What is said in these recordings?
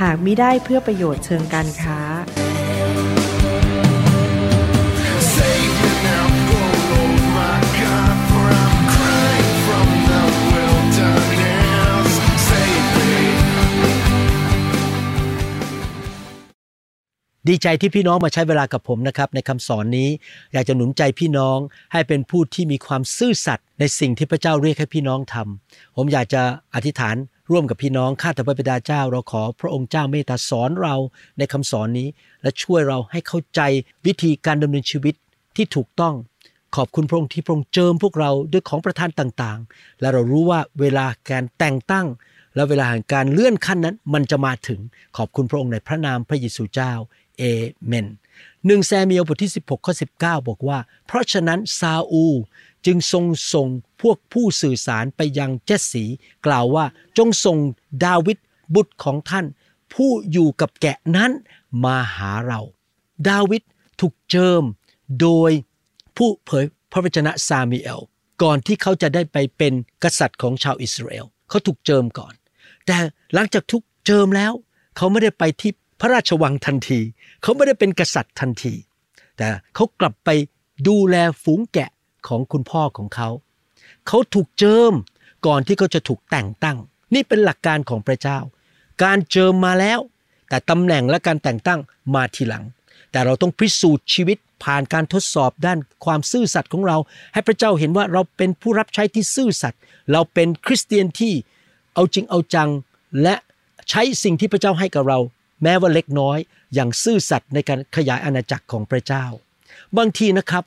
หากมิได้เพื่อประโยชน์เชิงการค้า ดีใจที่พี่น้องมาใช้เวลากับผมนะครับ ในคำสอนนี้ อยากจะหนุนใจพี่น้องให้เป็นผู้ที่มีความซื่อสัตย์ในสิ่งที่พระเจ้าเรียกให้พี่น้องทำผมอยากจะอธิษฐาน ร่วมกับพี่น้องข้าแต่พระบิดาเจ้า เราขอพระองค์เจ้าเมตตาสอนเราในคำสอนนี้ และช่วยเราให้เข้าใจวิธีการดำเนินชีวิตที่ถูกต้อง ขอบคุณพระองค์ที่พระองค์เจิมพวกเราด้วยของประทานต่างๆ และเรารู้ว่าเวลาการแต่งตั้ง และเวลาแห่งการเลื่อนขั้นนั้น มันจะมาถึงขอบคุณพระองค์ในพระนามพระเยซูเจ้าเอเมนหนึ่งซามูเอลบทที่ 16ข้อ19 บอกว่า เพราะฉะนั้นซาอูล จึงทรงส่งพวกผู้สื่อสารไปยังเจสสีกล่าวว่าจงส่งดาวิดบุตรของท่าน ผู้อยู่กับแกะนั้นมาหาเรา ดาวิดถูกเจิมโดยผู้เผยพระวจนะซามูเอล ก่อนที่เขาจะได้ไปเป็นกษัตริย์ของชาวอิสราเอลเขาถูกเจิมก่อน แต่หลังจากถูกเจิมแล้ว เขาไม่ได้ไปที่พระราชวังทันที เขาไม่ได้เป็นกษัตริย์ทันที แต่เขากลับไปดูแลฝูงแกะ ของคุณพ่อของเขา เขาถูกเจิมก่อนที่เขาจะถูกแต่งตั้ง นี่เป็นหลักการของพระเจ้า การเจิมมาแล้ว แต่ตำแหน่งและการแต่งตั้งมาทีหลัง แต่เราต้องพิสูจน์ชีวิตผ่านการทดสอบด้านความซื่อสัตย์ของเรา ให้พระเจ้าเห็นว่าเราเป็นผู้รับใช้ที่ซื่อสัตย์เราเป็นคริสเตียนที่เอาจริงเอาจังและใช้สิ่งที่พระเจ้าให้กับเรา แม้ว่าเล็กน้อย อย่างซื่อสัตย์ในการขยายอาณาจักรของพระเจ้า บางทีนะครับ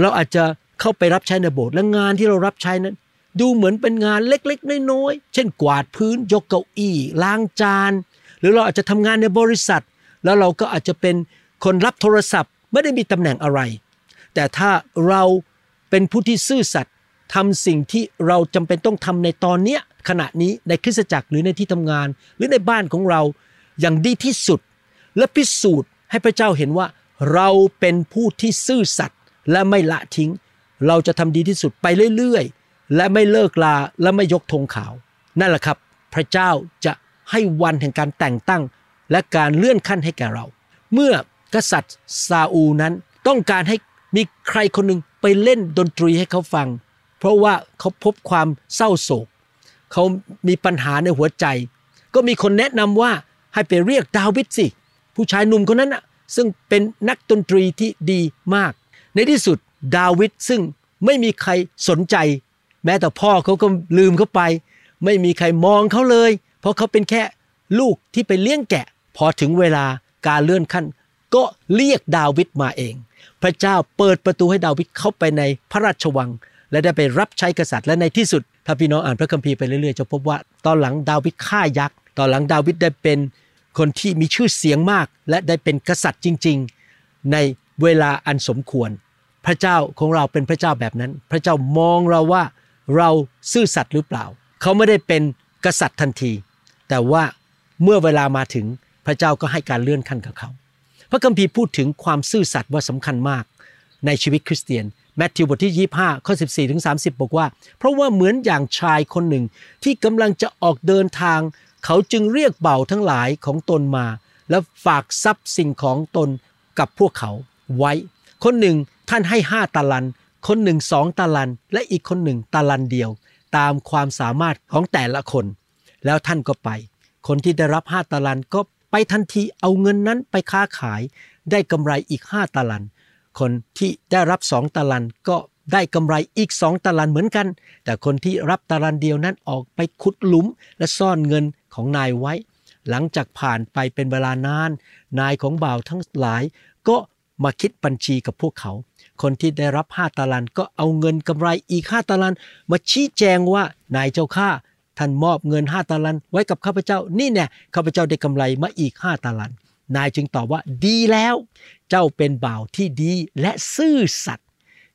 เราอาจจะ เข้าไปรับใช้ในโบสถ์และงานที่เรารับใช้นั้น ดูเหมือนเป็นงานเล็กๆน้อยๆเช่นกวาดพื้น ยกเก้าอี้ ล้างจาน หรือเราอาจจะทำงานในบริษัท แล้วเราก็อาจจะเป็นคนรับโทรศัพท์ ไม่ได้มีตำแหน่งอะไร แต่ถ้าเราเป็นผู้ที่ซื่อสัตย์ทำสิ่งที่เราจำเป็นต้องทำในตอนเนี้ยขณะนี้ในคริสตจักรหรือในที่ทำงาน หรือในบ้านของเราอย่างดีที่สุด และพิสูจน์ให้พระเจ้าเห็นว่า เราเป็นผู้ที่ซื่อสัตย์และไม่ละทิ้ง เราจะทำดีที่สุดไปเรื่อยๆ และไม่เลิกลาและไม่ยกธงขาว นั่นแหละครับ พระเจ้าจะให้วันแห่งการแต่งตั้ง และการเลื่อนขั้นให้แก่เรา เมื่อกษัตริย์ซาอูนั้นต้องการให้มีใครคนหนึ่งไปเล่นดนตรีให้เขาฟัง เพราะว่าเขาพบความเศร้าโศก เขามีปัญหาในหัวใจ ก็มีคนแนะนำว่าให้ไปเรียกดาวิดสิ ผู้ชายหนุ่มคนนั้นนะซึ่งเป็นนักดนตรีที่ดีมาก ในที่สุด ดาวิดซึ่งไม่มีใครสนใจ แม้แต่พ่อเขาก็ลืมเขาไป ไม่มีใครมองเขาเลย เพราะเขาเป็นแค่ลูกที่ไปเลี้ยงแกะ พอถึงเวลาการเลื่อนขั้น ก็เรียกดาวิดมาเอง พระเจ้าเปิดประตูให้ดาวิดเข้าไปในพระราชวัง และได้ไปรับใช้กษัตริย์และในที่สุด ถ้าพี่น้องอ่านพระคัมภีร์ไปเรื่อยๆจะพบว่า ตอนหลังดาวิดฆ่ายักษ์ตอนหลังดาวิดได้เป็นคนที่มีชื่อเสียงมาก และได้เป็นกษัตริย์จริง ๆ ในเวลาอันสมควร พระเจ้าของเราเป็นพระเจ้าแบบนั้น พระเจ้ามองเราว่าเราซื่อสัตย์หรือเปล่า เขาไม่ได้เป็นกษัตริย์ทันที แต่ว่าเมื่อเวลามาถึงพระเจ้าก็ให้การเลื่อนขั้นกับเขา พระคัมภีร์พูดถึงความซื่อสัตย์ว่าสำคัญมากในชีวิตคริสเตียนแมทธิวบทที่ 25 ข้อ 14 ถึง 30 บอกว่า เพราะว่าเหมือนอย่างชายคนหนึ่งที่กำลังจะออกเดินทาง เขาจึงเรียกเบ่าทั้งหลายของตนมา แล้วฝากทรัพย์สิ่งของตนกับพวกเขาไว้ คนหนึ่ง ท่านให้ห้าตาลัน คนหนึ่งสองตาลัน และอีกคนหนึ่งตาลันเดียว ตามความสามารถของแต่ละคน แล้วท่านก็ไป คนที่ได้รับห้าตาลันก็ไปทันทีเอาเงินนั้นไปค้าขาย ได้กำไรอีกห้าตาลัน คนที่ได้รับสองตาลันก็ได้กำไรอีกสองตาลันเหมือนกัน แต่คนที่รับตาลันเดียวนั้นออกไปขุดหลุมและซ่อนเงินของนายไว้ หลังจากผ่านไปเป็นเวลานาน นายของบ่าวทั้งหลาย มาคิดบัญชีกับพวกเขา คนที่ได้รับห้าตาลันก็เอาเงินกำไรอีกห้าตาลันมาชี้แจงว่านายเจ้าข้าท่านมอบเงินห้าตาลันไว้กับข้าพเจ้านี่แน่ข้าพเจ้าได้กำไรมาอีกห้าตาลันนายจึงตอบว่าดีแล้ว เจ้าเป็นบ่าวที่ดีและซื่อสัตย์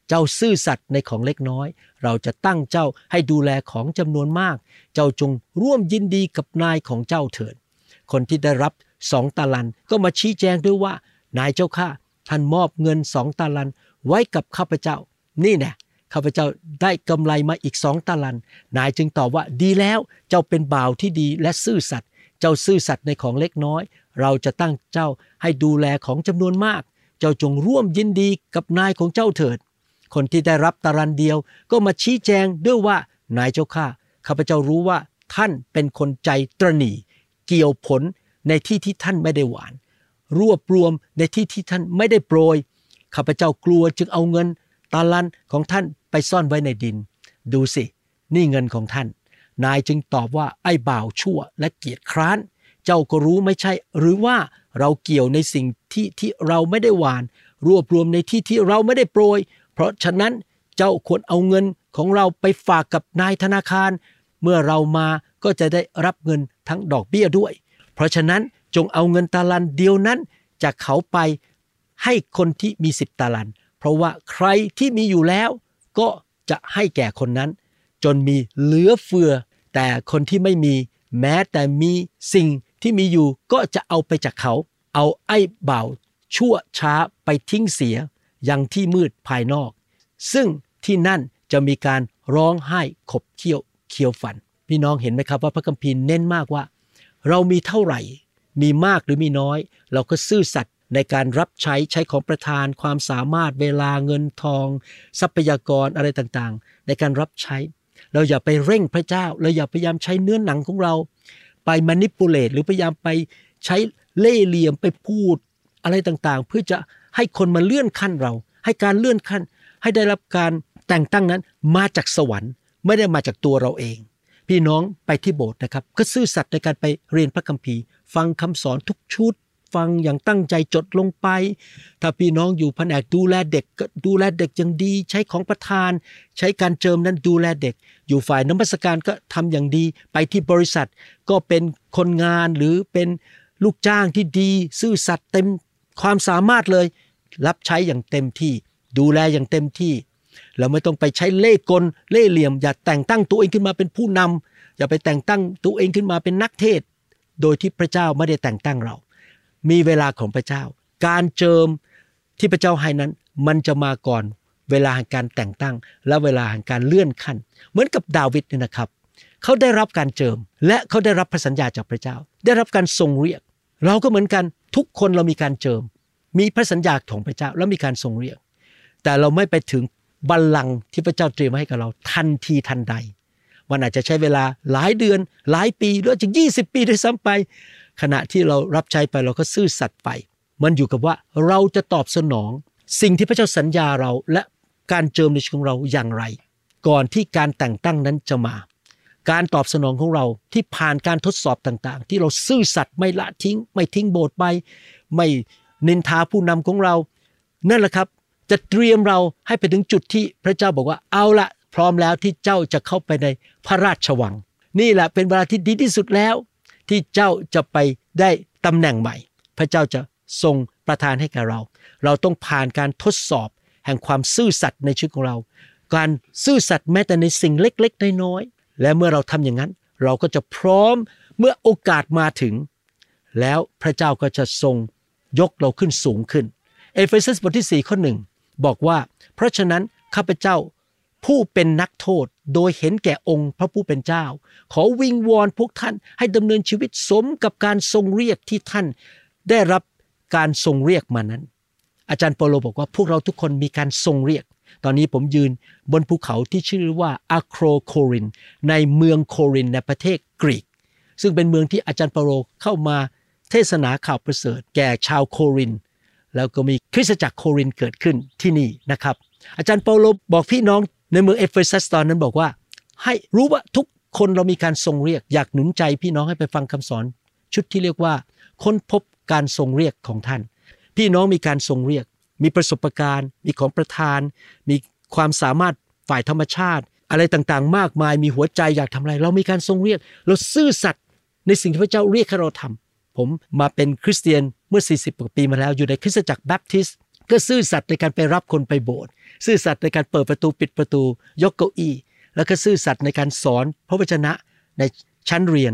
เจ้าซื่อสัตย์ในของเล็กน้อย เราจะตั้งเจ้าให้ดูแลของจำนวนมาก เจ้าจงร่วมยินดีกับนายของเจ้าเถิดคนที่ได้รับสองตาลันก็มาชี้แจงด้วยว่านายเจ้าข้า ท่านมอบเงินสองตาลันไว้กับข้าพเจ้า นี่แน่ข้าพเจ้าได้กำไรมาอีกสองตาลัน นายจึงตอบว่าดีแล้วเจ้าเป็นบ่าวที่ดีและซื่อสัตย์เจ้าซื่อสัตย์ในของเล็กน้อย เราจะตั้งเจ้าให้ดูแลของจำนวนมาก เจ้าจงร่วมยินดีกับนายของเจ้าเถิด คนที่ได้รับตารันเดียวก็มาชี้แจงด้วยว่านายเจ้าข้าข้าพเจ้ารู้ว่าท่านเป็นคนใจตรณีเกี่ยวผลในที่ที่ท่านไม่ได้หวาน รวบรวมในที่ที่ท่านไม่ได้โปรยข้าพเจ้ากลัวจึงเอาเงินตาลันของท่านไปซ่อนไว้ในดิน ดูสิ นี่เงินของท่าน นายจึงตอบว่าไอ้บ่าวชั่วและเกียจคร้าน เจ้าก็รู้ไม่ใช่ หรือว่าเราเกี่ยวในสิ่งที่ที่เราไม่ได้หวาน รวบรวมในที่ที่เราไม่ได้โปรย เพราะฉะนั้นเจ้าควรเอาเงินของเราไปฝากกับนายธนาคาร เมื่อเรามาก็จะได้รับเงินทั้งดอกเบี้ยด้วย เพราะฉะนั้น จงเอาเงินตาลันเดียวนั้น จากเขาไปให้คนที่มีสิบตาลัน เพราะว่าใครที่มีอยู่แล้ว ก็จะให้แก่คนนั้น จนมีเหลือเฟือ แต่คนที่ไม่มี แม้แต่มีสิ่งที่มีอยู่ก็จะเอาไปจากเขา เอาไอ้บ่าชั่วช้าไปทิ้งเสียยังที่มืดภายนอก ซึ่งที่นั่นจะมีการร้องไห้ขบเคี้ยวเคี้ยวฟัน พี่น้องเห็นไหมครับว่าพระคัมภีร์เน้นมากว่า เรามีเท่าไหร่ มีมากหรือมีน้อย เราก็ซื่อสัตย์ในการรับใช้ใช้ของประทานความสามารถเวลาเงินทอง ทรัพยากรอะไรต่างๆ ในการรับใช้ เราอย่าไปเร่งพระเจ้า เราอย่าพยายามใช้เนื้อหนังของเรา ไปมานิปูเลตหรือพยายามไปใช้เล่ห์เหลี่ยมไปพูดอะไรต่างๆ เพื่อจะให้คนมาเลื่อนขั้นเรา ให้การเลื่อนขั้น ให้ได้รับการแต่งตั้งนั้นมาจากสวรรค์ ไม่ได้มาจากตัวเราเอง พี่น้องไปที่โบสถ์นะครับ ก็ซื่อสัตย์ในการไปเรียนพระคัมภีร์ ฟังคำสอนทุกชุด ฟังอย่างตั้งใจจดลงไป ถ้าพี่น้องอยู่แผนกดูแลเด็กก็ดูแลเด็กอย่างดี ใช้ของประทาน ใช้การเจิมนั้นดูแลเด็ก อยู่ฝ่ายน้ำมัสการก็ทำอย่างดี ไปที่บริษัทก็เป็นคนงานหรือเป็นลูกจ้างที่ดี ซื่อสัตย์เต็มความสามารถเลย รับใช้อย่างเต็มที่ ดูแลอย่างเต็มที่ เราไม่ต้องไปใช้เล่ห์กลเล่ห์เหลี่ยม อย่าแต่งตั้งตัวเองขึ้นมาเป็นผู้นำอย่าไปแต่งตั้งตัวเองขึ้นมาเป็นนักเทศ โดยที่พระเจ้าไม่ได้แต่งตั้งเรา มีเวลาของพระเจ้า การเจิมที่พระเจ้าให้นั้น มันจะมาก่อนเวลาแห่งการแต่งตั้ง และเวลาแห่งการเลื่อนขั้น เหมือนกับดาวิดเนี่ยนะครับ เขาได้รับการเจิม และเขาได้รับพระสัญญาจากพระเจ้า ได้รับการทรงเรียก เราก็เหมือนกันทุกคนเรามีการเจิม มีพระสัญญาของพระเจ้าแล้วมีการทรงเรียก แต่เราไม่ไปถึง บัลลังก์ที่พระเจ้าเตรียมไว้ให้กับเราทันทีทันใด มันอาจจะใช้เวลาหลายเดือน หลายปีหรือจะยี่สิบปีด้วยซ้ำไป ขณะที่เรารับใช้ไปเราก็ซื่อสัตย์ไป มันอยู่กับว่าเราจะตอบสนอง สิ่งที่พระเจ้าสัญญาเราและการเจิมในชีวิตของเราอย่างไร ก่อนที่การแต่งตั้งนั้นจะมา การตอบสนองของเราที่ผ่านการทดสอบต่างๆ ที่เราซื่อสัตย์ไม่ละทิ้ง ไม่ทิ้งโบสถ์ไป ไม่นินทาผู้นำของเรา นั่นแหละครับ จะเตรียมเราให้ไปถึงจุดที่พระเจ้าบอกว่าเอาละพร้อมแล้วที่เจ้าจะเข้าไปในพระราชวัง นี่แหละเป็นเวลาที่ดีที่สุดแล้ว ที่เจ้าจะไปได้ตำแหน่งใหม่ พระเจ้าจะทรงประทานให้แก่เรา เราต้องผ่านการทดสอบแห่งความซื่อสัตย์ในชีวิตของเรา การซื่อสัตย์แม้แต่ในสิ่งเล็กๆน้อยๆและเมื่อเราทำอย่างนั้น เราก็จะพร้อมเมื่อโอกาสมาถึง แล้วพระเจ้าก็จะทรงยกเราขึ้นสูงขึ้น เอเฟซัสบทที่4ข้อหนึ่ง บอกว่า เพราะฉะนั้นข้าพเจ้าผู้เป็นนักโทษโดยเห็นแก่องค์พระผู้เป็นเจ้า ขอวิงวอนพวกท่านให้ดำเนินชีวิตสมกับการทรงเรียกที่ท่านได้รับการทรงเรียกมานั้น อาจารย์เปโลบอกว่าพวกเราทุกคนมีการทรงเรียก ตอนนี้ผมยืนบนภูเขาที่ชื่อว่าอะโครโคริน ในเมืองโครินในประเทศกรีก ซึ่งเป็นเมืองที่อาจารย์เปโลเข้ามาเทศนาข่าวประเสริฐ แก่ชาวโคริน แล้วก็มีคริสตจักรโครินธ์เกิดขึ้นที่นี่นะครับ อาจารย์เปาโลบอกพี่น้องในเมืองเอเฟซัสตอนนั้นบอกว่า ให้รู้ว่าทุกคนเรามีการทรงเรียก อยากหนุนใจพี่น้องให้ไปฟังคำสอน ชุดที่เรียกว่าค้นพบการทรงเรียกของท่าน พี่น้องมีการทรงเรียก มีประสบการณ์ มีของประทาน มีความสามารถฝ่ายธรรมชาติ อะไรต่างๆ มากมายมีหัวใจอยากทำอะไร เรามีการทรงเรียก เราซื่อสัตย์ในสิ่งที่พระเจ้าเรียกให้เราทำผมมาเป็นคริสเตียน เมื่อ 40กว่าปีมาแล้วอยู่ในคริสตจักรแบปทิสต์ก็ซื่อสัตย์ในการไปรับคนไปโบสถ์ซื่อสัตย์ในการเปิดประตูปิดประตู ยกเก้าอี้แล้วก็ซื่อสัตย์ในการสอนพระวจนะในชั้นเรียน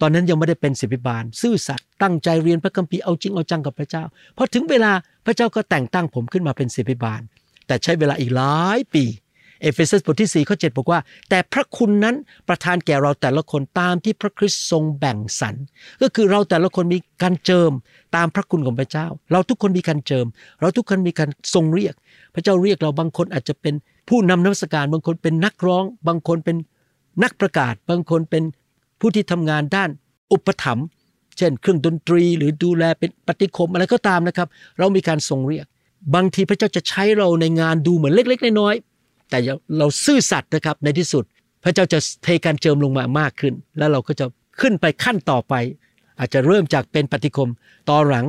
ตอนนั้นยังไม่ได้เป็นศิษยาภิบาล ซื่อสัตย์ตั้งใจเรียนพระคัมภีร์เอาจริงเอาจังกับพระเจ้าพอถึงเวลาพระเจ้าก็แต่งตั้งผมขึ้นมาเป็นศิษยาภิบาล แต่ใช้เวลาอีกหลายปี เอเฟซัสบทที่4ข้อ7บอกว่า แต่พระคุณนั้นประทานแก่เราแต่ละคนตามที่พระคริสต์ทรงแบ่งสรรก็คือเราแต่ละคนมีการเจิมตามพระคุณของพระเจ้า เราทุกคนมีการเจิม เราทุกคนมีการทรงเรียก พระเจ้าเรียกเราบางคนอาจจะเป็นผู้นำนมัสการบางคนเป็นนักร้อง บางคนเป็นนักประกาศ บางคนเป็นผู้ที่ทำงานด้านอุปถัมภ์เช่น เครื่องดนตรีหรือดูแลเป็นปฏิคมอะไรก็ตามนะครับ เรามีการทรงเรียก บางทีพระเจ้าจะใช้เราในงานดูเหมือนเล็ก ๆ น้อยๆ แต่เราซื่อสัตย์นะครับในที่สุด พระเจ้าจะเทการเจิมลงมามากขึ้น แล้วเราก็จะขึ้นไปขั้นต่อไป อาจจะเริ่มจากเป็นปฏิคมต่อหลัง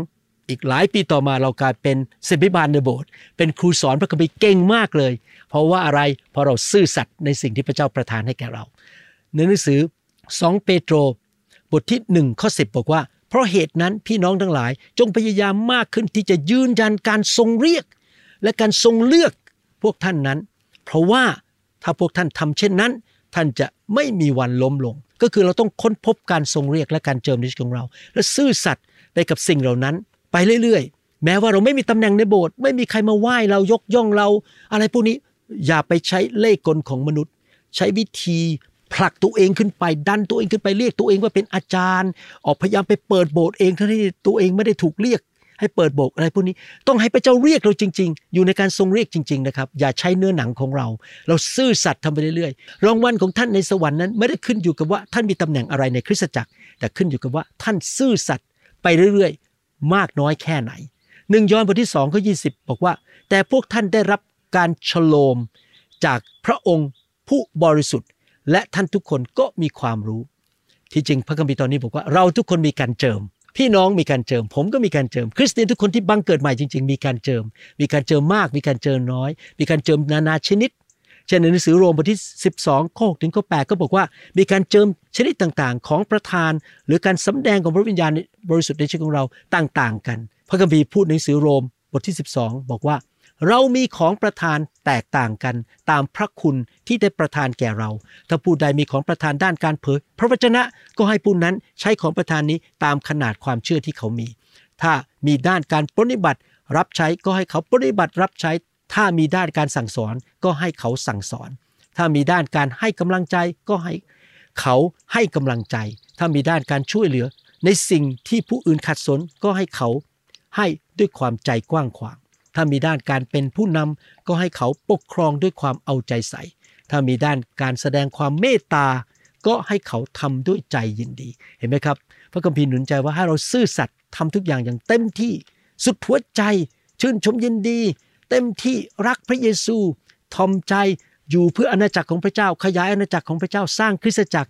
อีกหลายปีต่อมาเรากลายเป็นศิบิบาลในโบสถ์เป็นครูสอนพระคัมภีร์เก่งมากเลย เพราะว่าอะไรเพราะเราซื่อสัตย์ในสิ่งที่พระเจ้าประทานให้แก่เราในหนังสือ 2 เปโตร บทที่1ข้อ10 บอกว่า เพราะเหตุนั้นพี่น้องทั้งหลาย จงพยายามมากขึ้นที่จะยืนยันการทรงเรียก และการทรงเลือกพวกท่านนั้น เพราะว่าถ้าพวกท่านทำเช่นนั้น ท่านจะไม่มีวันล้มลง ก็คือเราต้องค้นพบการทรงเรียกและการเจิมในชีวิตของเรา และซื่อสัตย์ไปกับสิ่งเหล่านั้น ไปเรื่อยๆ แม้ว่าเราไม่มีตำแหน่งในโบสถ์ไม่มีใครมาไหว้เรายกย่องเรา อะไรพวกนี้อย่าไปใช้เล่ห์กลของมนุษย์ ใช้วิธีผลักตัวเองขึ้นไปดันตัวเองขึ้นไปเรียกตัวเองว่าเป็นอาจารย์ ออกพยายามไปเปิดโบสถ์เองทั้งที่ตัวเองไม่ได้ถูกเรียก ให้เปิดโบสถ์อะไรพวกนี้ต้องให้พระเจ้าเรียกเราจริง ๆ อยู่ในการทรงเรียกจริง ๆ นะครับ อย่าใช้เนื้อหนังของเรา เราซื่อสัตย์ทำไปเรื่อยๆรางวัลของท่านในสวรรค์นั้นไม่ได้ขึ้นอยู่กับว่าท่านมีตำแหน่งอะไรในคริสตจักร แต่ขึ้นอยู่กับว่าท่านซื่อสัตย์ไปเรื่อยๆ มากน้อยแค่ไหนหนึ่งยอห์นบทที่สองข้อยีบอกว่า แต่พวกท่านได้รับการฉโลมจากพระองค์ผู้บริสุทธิ์ และท่านทุกคนก็มีความรู้ ที่จริงพระคัมภีร์ตอนนี้บอกว่าเราทุกคนมีการเจิม พี่น้องมีการเจิม ผมก็มีการเจิม คริสเตียนทุกคนที่บังเกิดใหม่จริง ๆ มีการเจิม มีการเจิมมาก มีการเจิมน้อย มีการเจิมนานาชนิด เช่นในหนังสือโรมบทที่ 12 ข้อ6ถึงข้อ8ก็บอกว่า มีการเจิมชนิดต่างๆ ของประธาน หรือการสำแดงของพระวิญญาณบริสุทธิ์ในชีวิตของเราต่างๆ กัน พระคัมภีร์พูดในหนังสือโรมบทที่ 12 บอกว่า เรามีของประทานแตกต่างกันตามพระคุณที่ได้ประทานแก่เรา ถ้าผู้ใดมีของประทานด้านการเผย พระวจนะก็ให้ผู้นั้นใช้ของประทานนี้ตามขนาดความเชื่อที่เขามี ถ้ามีด้านการปฏิบัติ รับใช้ก็ให้เขาปฏิบัติรับใช้ ถ้ามีด้านการสั่งสอนก็ให้เขาสั่งสอน ถ้ามีด้านการให้กำลังใจก็ให้เขาให้กำลังใจ ถ้ามีด้านการช่วยเหลือ ในสิ่งที่ผู้อื่นขัดสนก็ให้เขาให้ด้วยความใจกว้างขวาง ถ้ามีด้านการเป็นผู้นำก็ให้เขาปกครองด้วยความเอาใจใส่ ถ้ามีด้านการแสดงความเมตตา ก็ให้เขาทำด้วยใจยินดี เห็นไหมครับ พระคัมภีร์หนุนใจว่าให้เราซื่อสัตย์ทำทุกอย่างอย่างเต็มที่ สุดหัวใจ ชื่นชมยินดี เต็มที่รักพระเยซูทอมใจ อยู่เพื่ออาณาจักรของพระเจ้า ขยายอาณาจักรของพระเจ้าสร้างคริสตจักร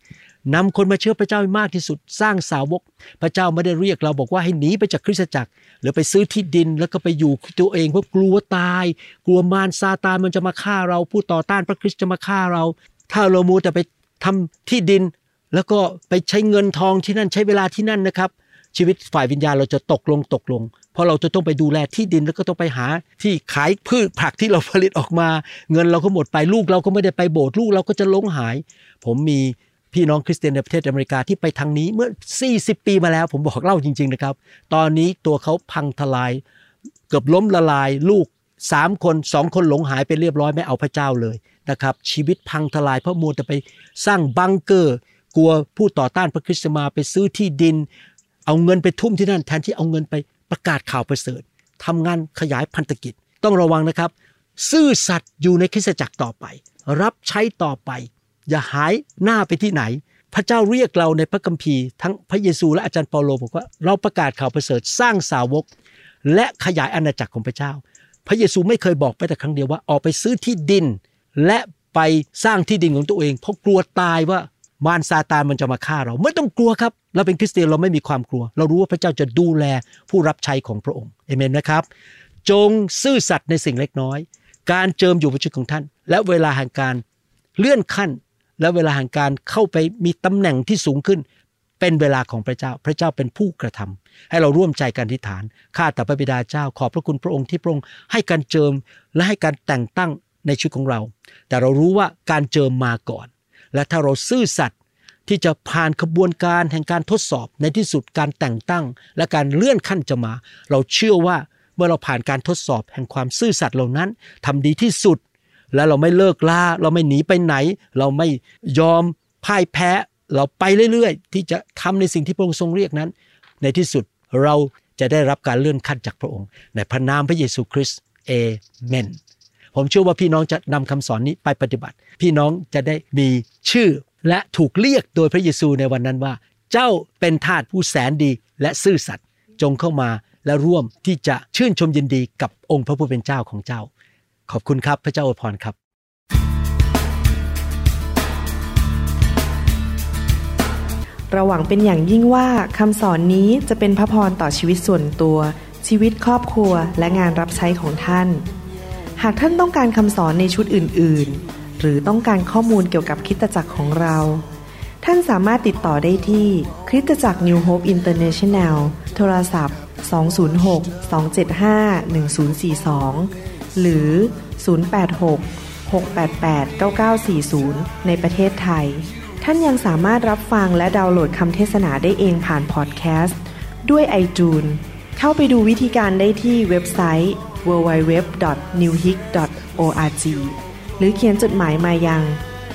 นำคนมาเชื่อพระเจ้าให้มากที่สุด สร้างสาวก พระเจ้าไม่ได้เรียกเราบอกว่าให้หนีไปจากคริสตจักร หรือไปซื้อที่ดินแล้วก็ไปอยู่ตัวเองเพราะกลัวตาย กลัวมารซาตานมันจะมาฆ่าเรา ผู้ต่อต้านพระคริสต์จะมาฆ่าเรา ถ้าเรามัวแต่ไปทำที่ดิน แล้วก็ไปใช้เงินทองที่นั่นใช้เวลาที่นั่นนะครับ ชีวิตฝ่ายวิญญาณเราจะตกลงตกลง เพราะเราจะต้องไปดูแลที่ดินแล้วก็ต้องไปหาที่ขายพืชผักที่เราผลิตออกมา เงินเราก็หมดไปลูกเราก็ไม่ได้ไปโบสถ์ลูกเราก็จะหลงหาย ผมมีพี่น้องคริสเตียนในประเทศอเมริกาที่ไปทางนี้เมื่อ 40 ปีมาแล้ว ผมบอกเล่าจริง ๆนะครับ ตอนนี้ตัวเขาพังทลาย เกือบล้มละลายลูกสามคนสองคนหลงหายไปเรียบร้อยไม่เอาพระเจ้าเลยนะครับชีวิตพังทลายเพราะมัวแต่ไปสร้างบังเกอร์ กลัวผู้ต่อต้านพระคริสต์มาไปซื้อที่ดิน เอาเงินไปทุ่มที่นั่นแทนที่เอาเงินไป ประกาศข่าวประเสริฐทำงานขยายพันธกิจ ต้องระวังนะครับ ซื่อสัตย์อยู่ในคริสตจักรต่อไป รับใช้ต่อไป อย่าหายหน้าไปที่ไหน พระเจ้าเรียกเราในพระคัมภีร์ทั้งพระเยซูและอาจารย์เปาโลบอกว่าเราประกาศข่าวประเสริฐสร้างสาวก และขยายอาณาจักรของพระเจ้า พระเยซูไม่เคยบอกไปแต่ครั้งเดียวว่าออกไปซื้อที่ดิน และไปสร้างที่ดินของตัวเอง เพราะกลัวตายว่า มารซาตานมันจะมาฆ่าเราไม่ต้องกลัวครับ เราเป็นคริสเตียนเราไม่มีความกลัว เรารู้ว่าพระเจ้าจะดูแลผู้รับใช้ของพระองค์เอเมนนะครับ จงซื่อสัตย์ในสิ่งเล็กน้อย การเจิมอยู่บนชีวิตของท่าน และเวลาแห่งการเลื่อนขั้น และเวลาแห่งการเข้าไปมีตำแหน่งที่สูงขึ้น เป็นเวลาของพระเจ้าพระเจ้าเป็นผู้กระทำให้เราร่วมใจกันทิฏฐานข้าแต่พระบิดาเจ้าขอบพระคุณพระองค์ที่พระองค์ให้การเจิมและให้การแต่งตั้งในชีวิตของเรา แต่เรารู้ว่าการเจิมมาก่อน และถ้าเราซื่อสัตย์ที่จะผ่านขบวนการแห่งการทดสอบในที่สุดการแต่งตั้ง และการเลื่อนขั้นจะมา เราเชื่อว่าเมื่อเราผ่านการทดสอบแห่งความซื่อสัตย์เหล่านั้นทำดีที่สุด และเราไม่เลิกล่า เราไม่หนีไปไหน เราไม่ยอมพ่ายแพ้ เราไปเรื่อยๆ ที่จะทำในสิ่งที่พระองค์ทรงเรียกนั้น ในที่สุดเราจะได้รับการเลื่อนขั้นจากพระองค์ ในพระนามพระเยซูคริสต์เอเมน ผมเชื่อว่าพี่น้องจะนำคำสอนนี้ไปปฏิบัติ พี่น้องจะได้มีชื่อและถูกเรียกโดยพระเยซูในวันนั้นว่า เจ้าเป็นทาสผู้แสนดีและซื่อสัตย์จงเข้ามาและร่วมที่จะชื่นชมยินดีกับองค์พระผู้เป็นเจ้าของเจ้า ขอบคุณครับพระเจ้าอวยพรครับ เราหวังเป็นอย่างยิ่งว่าคำสอนนี้จะเป็นพระพรต่อชีวิตส่วนตัว ชีวิตครอบครัวและงานรับใช้ของท่าน หากท่านต้องการคำสอนในชุดอื่น ๆ หรือต้องการข้อมูลเกี่ยวกับคริสตจักรของเรา ท่านสามารถติดต่อได้ที่คริสตจักร New Hope International โทรศัพท์ 206 275 1042 หรือ 086 688 9940 ในประเทศไทย ท่านยังสามารถรับฟังและดาวน์โหลดคำเทศนาได้เองผ่านพอดแคสต์ ด้วย iTunes เข้าไปดูวิธีการได้ที่เว็บไซต์ www.newhick.org หรือเขียนจดหมายมายัง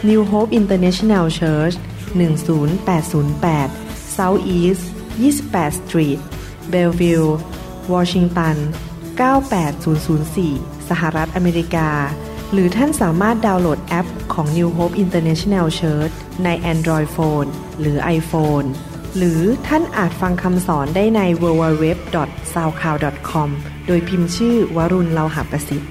New Hope International Church 10808 South East 28 Street Bellevue Washington 98004 สหรัฐอเมริกา หรือท่านสามารถดาวน์โหลดแอปของ New Hope International Church ใน Android Phone หรือ iPhone หรือท่านอาจฟังคำสอนได้ใน www.soundcloud.com โดยพิมพ์ชื่อวรุณเลาหะประสิทธิ์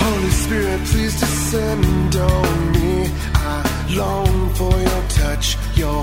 Holy Spirit, please descend on me. I long for your touch, your